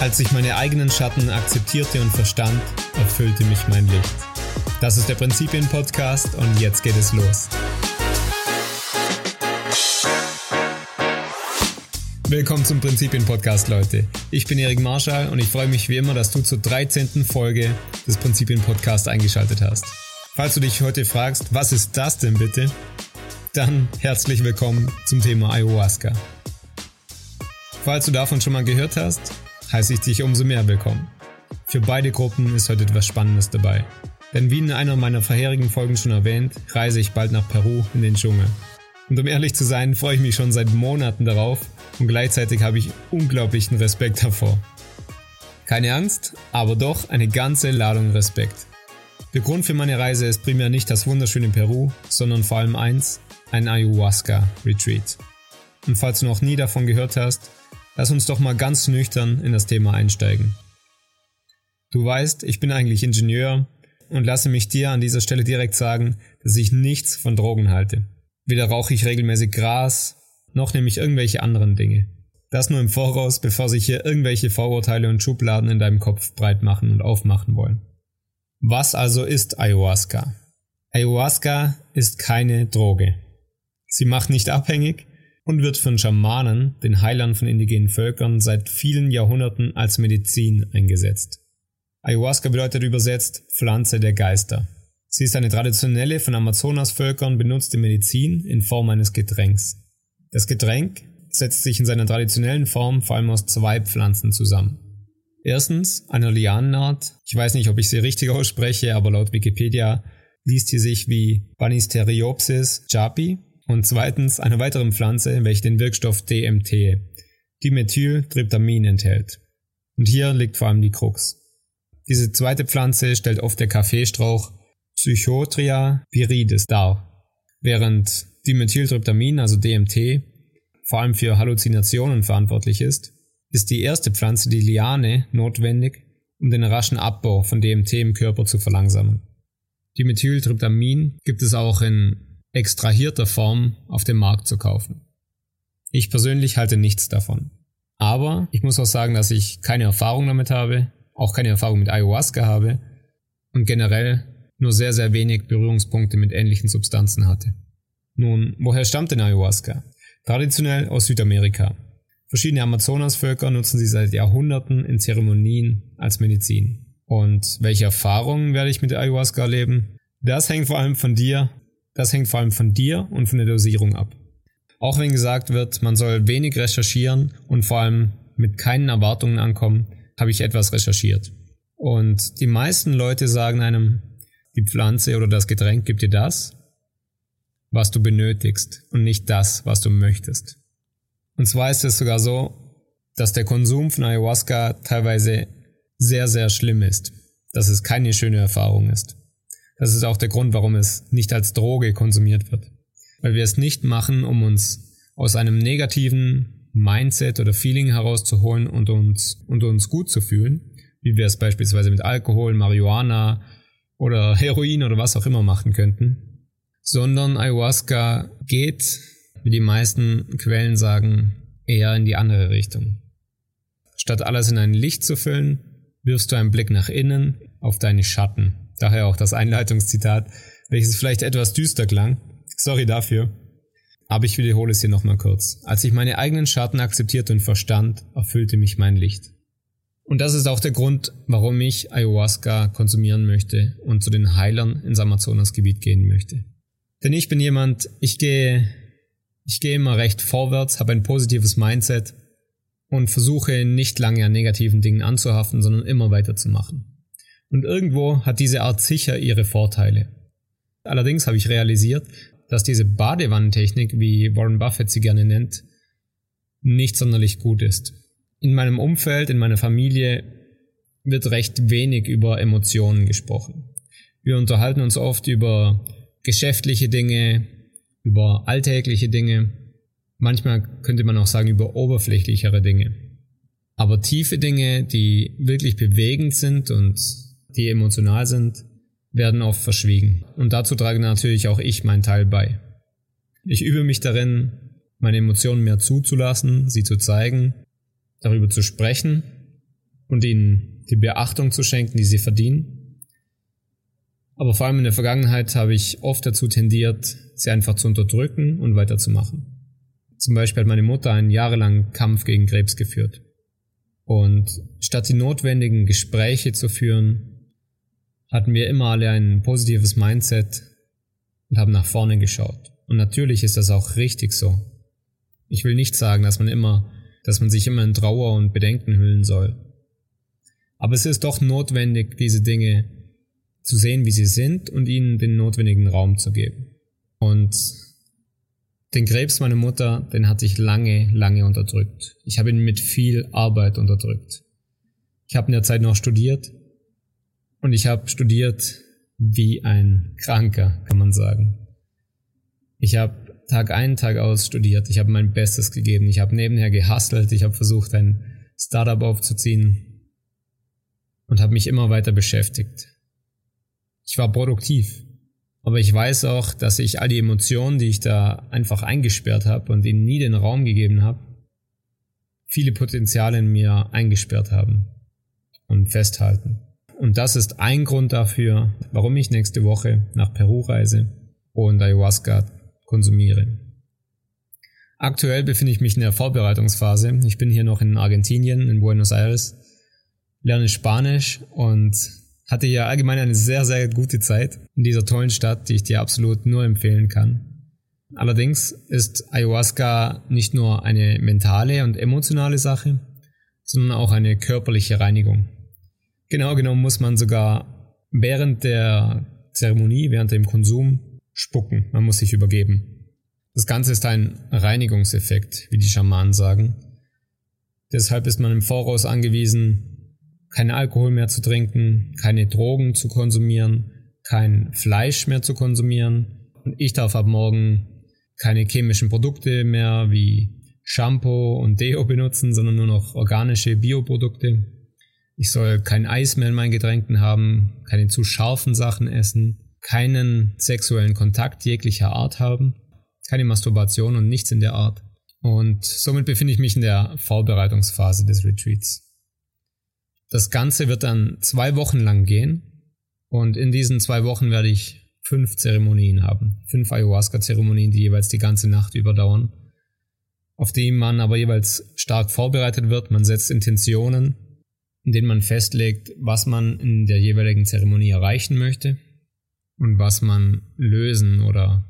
Als ich meine eigenen Schatten akzeptierte und verstand, erfüllte mich mein Licht. Das ist der Prinzipien-Podcast und jetzt geht es los. Willkommen zum Prinzipien-Podcast, Leute. Ich bin Erik Marschall und ich freue mich wie immer, dass du zur 13. Folge des Prinzipien-Podcasts eingeschaltet hast. Falls du dich heute fragst, was ist das denn bitte? Dann herzlich willkommen zum Thema Ayahuasca. Falls du davon schon mal gehört hast, heiße ich dich umso mehr willkommen. Für beide Gruppen ist heute etwas Spannendes dabei. Denn wie in einer meiner vorherigen Folgen schon erwähnt, reise ich bald nach Peru in den Dschungel. Und um ehrlich zu sein, freue ich mich schon seit Monaten darauf und gleichzeitig habe ich unglaublichen Respekt davor. Keine Angst, aber doch eine ganze Ladung Respekt. Der Grund für meine Reise ist primär nicht das wunderschöne Peru, sondern vor allem eins, ein Ayahuasca-Retreat. Und falls du noch nie davon gehört hast, Lass uns doch mal ganz nüchtern in das Thema einsteigen. Du weißt, ich bin eigentlich Ingenieur und lasse mich dir an dieser Stelle direkt sagen, dass ich nichts von Drogen halte. Weder rauche ich regelmäßig Gras, noch nehme ich irgendwelche anderen Dinge. Das nur im Voraus, bevor sich hier irgendwelche Vorurteile und Schubladen in deinem Kopf breit machen und aufmachen wollen. Was also ist Ayahuasca? Ayahuasca ist keine Droge. Sie macht nicht abhängig, und wird von Schamanen, den Heilern von indigenen Völkern, seit vielen Jahrhunderten als Medizin eingesetzt. Ayahuasca bedeutet übersetzt Pflanze der Geister. Sie ist eine traditionelle von Amazonasvölkern benutzte Medizin in Form eines Getränks. Das Getränk setzt sich in seiner traditionellen Form vor allem aus zwei Pflanzen zusammen. Erstens einer Lianenart, ich weiß nicht, ob ich sie richtig ausspreche, aber laut Wikipedia liest sie sich wie Banisteriopsis japi und zweitens einer weiteren Pflanze, welche den Wirkstoff DMT, Dimethyltryptamin enthält. Und hier liegt vor allem die Krux. Diese zweite Pflanze stellt oft der Kaffeestrauch Psychotria viridis dar, während Dimethyltryptamin, also DMT, vor allem für Halluzinationen verantwortlich ist, ist die erste Pflanze, die Liane, notwendig, um den raschen Abbau von DMT im Körper zu verlangsamen. Dimethyltryptamin gibt es auch in extrahierter Form auf dem Markt zu kaufen. Ich persönlich halte nichts davon. Aber ich muss auch sagen, dass ich keine Erfahrung damit habe, auch keine Erfahrung mit Ayahuasca habe und generell nur sehr, sehr wenig Berührungspunkte mit ähnlichen Substanzen hatte. Nun, woher stammt denn Ayahuasca? Traditionell aus Südamerika. Verschiedene Amazonasvölker nutzen sie seit Jahrhunderten in Zeremonien als Medizin. Und welche Erfahrungen werde ich mit Ayahuasca erleben? Das hängt vor allem von dir das hängt vor allem von dir und von der Dosierung ab. Auch wenn gesagt wird, man soll wenig recherchieren und vor allem mit keinen Erwartungen ankommen, habe ich etwas recherchiert. Und die meisten Leute sagen einem, die Pflanze oder das Getränk gibt dir das, was du benötigst und nicht das, was du möchtest. Und zwar ist es sogar so, dass der Konsum von Ayahuasca teilweise sehr, sehr schlimm ist, dass es keine schöne Erfahrung ist. Das ist auch der Grund, warum es nicht als Droge konsumiert wird. Weil wir es nicht machen, um uns aus einem negativen Mindset oder Feeling herauszuholen und uns, und uns gut zu fühlen, wie wir es beispielsweise mit Alkohol, Marihuana oder Heroin oder was auch immer machen könnten, sondern Ayahuasca geht, wie die meisten Quellen sagen, eher in die andere Richtung. Statt alles in ein Licht zu füllen, wirfst du einen Blick nach innen auf deine Schatten Daher auch das Einleitungszitat, welches vielleicht etwas düster klang. Sorry dafür. Aber ich wiederhole es hier nochmal kurz. Als ich meine eigenen Schatten akzeptierte und verstand, erfüllte mich mein Licht. Und das ist auch der Grund, warum ich Ayahuasca konsumieren möchte und zu den Heilern ins Amazonasgebiet gehen möchte. Denn ich bin jemand, ich gehe, ich gehe immer recht vorwärts, habe ein positives Mindset und versuche nicht lange an negativen Dingen anzuhaften, sondern immer weiterzumachen. Und irgendwo hat diese Art sicher ihre Vorteile. Allerdings habe ich realisiert, dass diese Badewannentechnik, wie Warren Buffett sie gerne nennt, nicht sonderlich gut ist. In meinem Umfeld, in meiner Familie wird recht wenig über Emotionen gesprochen. Wir unterhalten uns oft über geschäftliche Dinge, über alltägliche Dinge, manchmal könnte man auch sagen über oberflächlichere Dinge. Aber tiefe Dinge, die wirklich bewegend sind und die emotional sind, werden oft verschwiegen. Und dazu trage natürlich auch ich meinen Teil bei. Ich übe mich darin, meine Emotionen mehr zuzulassen, sie zu zeigen, darüber zu sprechen und ihnen die Beachtung zu schenken, die sie verdienen. Aber vor allem in der Vergangenheit habe ich oft dazu tendiert, sie einfach zu unterdrücken und weiterzumachen. Zum Beispiel hat meine Mutter einen jahrelangen Kampf gegen Krebs geführt. Und statt die notwendigen Gespräche zu führen, hatten wir immer alle ein positives Mindset und haben nach vorne geschaut. Und natürlich ist das auch richtig so. Ich will nicht sagen, dass man immer, dass man sich immer in Trauer und Bedenken hüllen soll. Aber es ist doch notwendig, diese Dinge zu sehen, wie sie sind und ihnen den notwendigen Raum zu geben. Und den Krebs meiner Mutter, den hatte ich lange, lange unterdrückt. Ich habe ihn mit viel Arbeit unterdrückt. Ich habe in der Zeit noch studiert und ich habe studiert wie ein Kranker, kann man sagen. Ich habe Tag ein, Tag aus studiert. Ich habe mein Bestes gegeben. Ich habe nebenher gehustelt. Ich habe versucht, ein Startup aufzuziehen und habe mich immer weiter beschäftigt. Ich war produktiv. Aber ich weiß auch, dass ich all die Emotionen, die ich da einfach eingesperrt habe und ihnen nie den Raum gegeben habe, viele Potenziale in mir eingesperrt haben und festhalten. Und das ist ein Grund dafür, warum ich nächste Woche nach Peru reise und Ayahuasca konsumiere. Aktuell befinde ich mich in der Vorbereitungsphase. Ich bin hier noch in Argentinien, in Buenos Aires, lerne Spanisch und hatte hier allgemein eine sehr, sehr gute Zeit in dieser tollen Stadt, die ich dir absolut nur empfehlen kann. Allerdings ist Ayahuasca nicht nur eine mentale und emotionale Sache, sondern auch eine körperliche Reinigung. Genau genommen muss man sogar während der Zeremonie, während dem Konsum spucken, man muss sich übergeben. Das Ganze ist ein Reinigungseffekt, wie die Schamanen sagen. Deshalb ist man im Voraus angewiesen, keinen Alkohol mehr zu trinken, keine Drogen zu konsumieren, kein Fleisch mehr zu konsumieren. Und ich darf ab morgen keine chemischen Produkte mehr wie Shampoo und Deo benutzen, sondern nur noch organische Bioprodukte. Ich soll kein Eis mehr in meinen Getränken haben, keine zu scharfen Sachen essen, keinen sexuellen Kontakt jeglicher Art haben, keine Masturbation und nichts in der Art. Und somit befinde ich mich in der Vorbereitungsphase des Retreats. Das Ganze wird dann zwei Wochen lang gehen und in diesen zwei Wochen werde ich fünf Zeremonien haben. Fünf Ayahuasca-Zeremonien, die jeweils die ganze Nacht überdauern, auf die man aber jeweils stark vorbereitet wird. Man setzt Intentionen, in denen man festlegt, was man in der jeweiligen Zeremonie erreichen möchte und was man lösen oder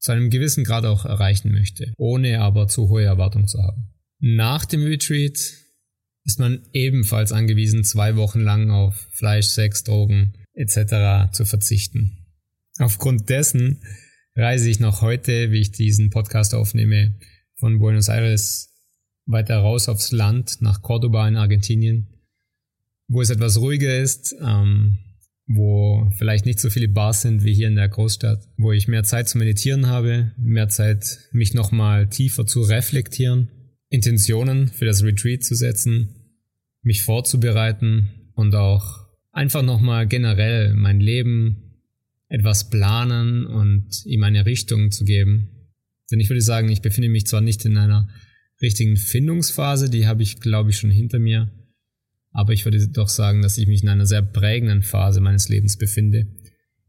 zu einem gewissen Grad auch erreichen möchte, ohne aber zu hohe Erwartungen zu haben. Nach dem Retreat ist man ebenfalls angewiesen, zwei Wochen lang auf Fleisch, Sex, Drogen etc. zu verzichten. Aufgrund dessen reise ich noch heute, wie ich diesen Podcast aufnehme, von Buenos Aires weiter raus aufs Land nach Cordoba in Argentinien, wo es etwas ruhiger ist, ähm, wo vielleicht nicht so viele Bars sind wie hier in der Großstadt, wo ich mehr Zeit zu meditieren habe, mehr Zeit, mich nochmal tiefer zu reflektieren, Intentionen für das Retreat zu setzen, mich vorzubereiten und auch einfach nochmal generell mein Leben etwas planen und ihm eine Richtung zu geben. Denn ich würde sagen, ich befinde mich zwar nicht in einer richtigen Findungsphase, die habe ich, glaube ich, schon hinter mir, aber ich würde doch sagen, dass ich mich in einer sehr prägenden Phase meines Lebens befinde,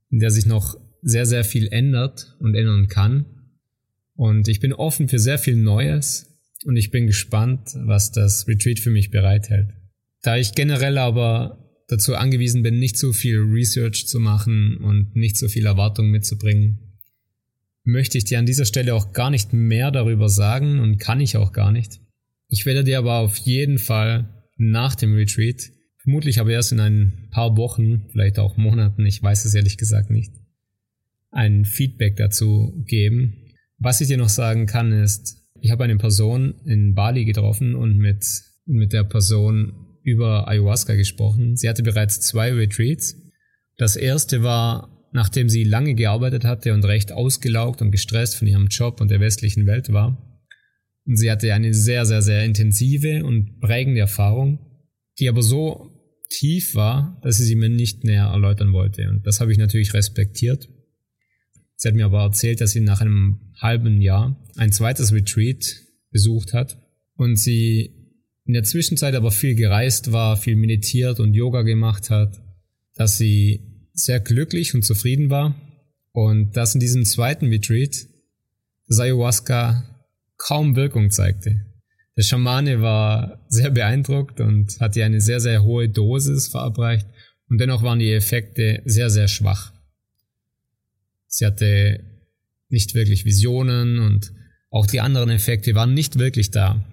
in der sich noch sehr, sehr viel ändert und ändern kann. Und ich bin offen für sehr viel Neues und ich bin gespannt, was das Retreat für mich bereithält. Da ich generell aber dazu angewiesen bin, nicht so viel Research zu machen und nicht so viel Erwartung mitzubringen, möchte ich dir an dieser Stelle auch gar nicht mehr darüber sagen und kann ich auch gar nicht. Ich werde dir aber auf jeden Fall nach dem Retreat, vermutlich aber erst in ein paar Wochen, vielleicht auch Monaten, ich weiß es ehrlich gesagt nicht, ein Feedback dazu geben. Was ich dir noch sagen kann ist, ich habe eine Person in Bali getroffen und mit, mit der Person über Ayahuasca gesprochen. Sie hatte bereits zwei Retreats. Das erste war, nachdem sie lange gearbeitet hatte und recht ausgelaugt und gestresst von ihrem Job und der westlichen Welt war, und sie hatte eine sehr, sehr, sehr intensive und prägende Erfahrung, die aber so tief war, dass sie sie mir nicht näher erläutern wollte. Und das habe ich natürlich respektiert. Sie hat mir aber erzählt, dass sie nach einem halben Jahr ein zweites Retreat besucht hat und sie in der Zwischenzeit aber viel gereist war, viel meditiert und Yoga gemacht hat, dass sie sehr glücklich und zufrieden war und dass in diesem zweiten Retreat das Ayahuasca kaum Wirkung zeigte. Der Schamane war sehr beeindruckt und hat ihr eine sehr, sehr hohe Dosis verabreicht und dennoch waren die Effekte sehr, sehr schwach. Sie hatte nicht wirklich Visionen und auch die anderen Effekte waren nicht wirklich da.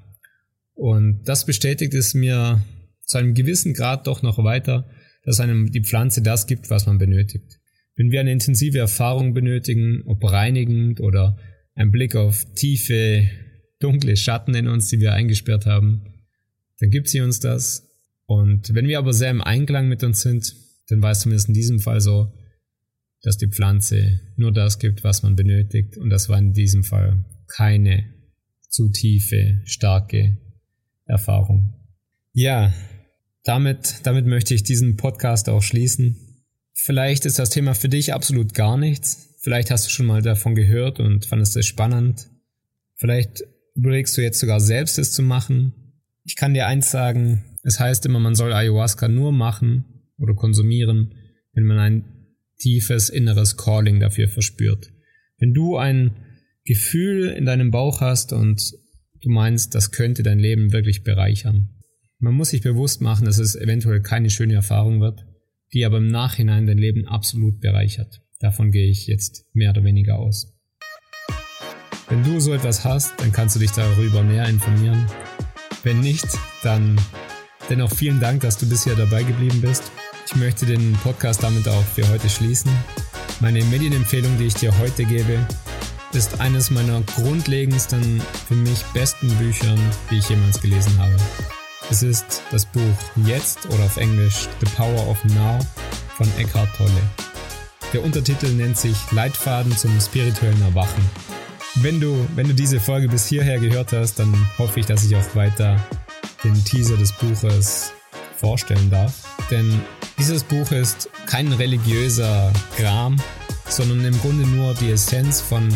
Und das bestätigt es mir zu einem gewissen Grad doch noch weiter, dass einem die Pflanze das gibt, was man benötigt. Wenn wir eine intensive Erfahrung benötigen, ob reinigend oder ein Blick auf tiefe, dunkle Schatten in uns, die wir eingesperrt haben, dann gibt sie uns das. Und wenn wir aber sehr im Einklang mit uns sind, dann weiß zumindest in diesem Fall so, dass die Pflanze nur das gibt, was man benötigt. Und das war in diesem Fall keine zu tiefe, starke Erfahrung. Ja, damit, damit möchte ich diesen Podcast auch schließen. Vielleicht ist das Thema für dich absolut gar nichts. Vielleicht hast du schon mal davon gehört und fandest es spannend. Vielleicht überlegst du jetzt sogar selbst es zu machen. Ich kann dir eins sagen, es heißt immer, man soll Ayahuasca nur machen oder konsumieren, wenn man ein tiefes inneres Calling dafür verspürt. Wenn du ein Gefühl in deinem Bauch hast und du meinst, das könnte dein Leben wirklich bereichern. Man muss sich bewusst machen, dass es eventuell keine schöne Erfahrung wird, die aber im Nachhinein dein Leben absolut bereichert. Davon gehe ich jetzt mehr oder weniger aus. Wenn du so etwas hast, dann kannst du dich darüber näher informieren. Wenn nicht, dann dennoch vielen Dank, dass du bisher dabei geblieben bist. Ich möchte den Podcast damit auch für heute schließen. Meine Medienempfehlung, die ich dir heute gebe, ist eines meiner grundlegendsten, für mich besten Büchern, die ich jemals gelesen habe. Es ist das Buch Jetzt oder auf Englisch The Power of Now von Eckhart Tolle. Der Untertitel nennt sich Leitfaden zum spirituellen Erwachen. Wenn du, wenn du diese Folge bis hierher gehört hast, dann hoffe ich, dass ich auch weiter den Teaser des Buches vorstellen darf. Denn dieses Buch ist kein religiöser Kram, sondern im Grunde nur die Essenz von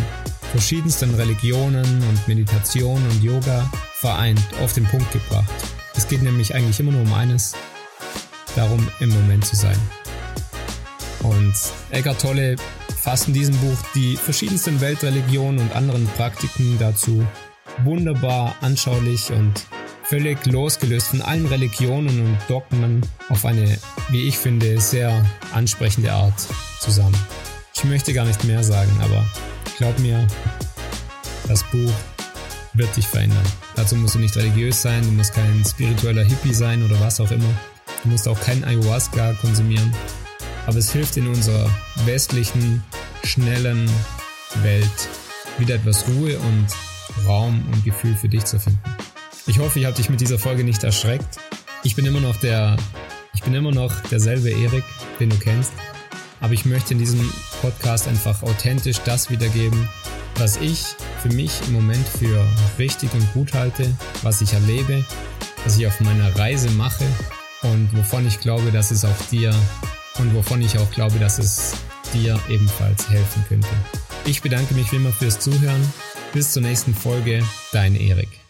verschiedensten Religionen und Meditation und Yoga vereint auf den Punkt gebracht. Es geht nämlich eigentlich immer nur um eines, darum im Moment zu sein. Und Eckhart Tolle fasst in diesem Buch die verschiedensten Weltreligionen und anderen Praktiken dazu wunderbar anschaulich und völlig losgelöst von allen Religionen und Dogmen auf eine, wie ich finde, sehr ansprechende Art zusammen. Ich möchte gar nicht mehr sagen, aber glaub mir, das Buch wird dich verändern. Dazu musst du nicht religiös sein, du musst kein spiritueller Hippie sein oder was auch immer. Du musst auch kein Ayahuasca konsumieren. Aber es hilft in unserer westlichen, schnellen Welt wieder etwas Ruhe und Raum und Gefühl für dich zu finden. Ich hoffe, ich habe dich mit dieser Folge nicht erschreckt. Ich bin immer noch der, ich bin immer noch derselbe Erik, den du kennst. Aber ich möchte in diesem Podcast einfach authentisch das wiedergeben, was ich für mich im Moment für richtig und gut halte, was ich erlebe, was ich auf meiner Reise mache und wovon ich glaube, dass es auch dir und wovon ich auch glaube, dass es dir ebenfalls helfen könnte. Ich bedanke mich wie immer fürs Zuhören. Bis zur nächsten Folge, dein Erik.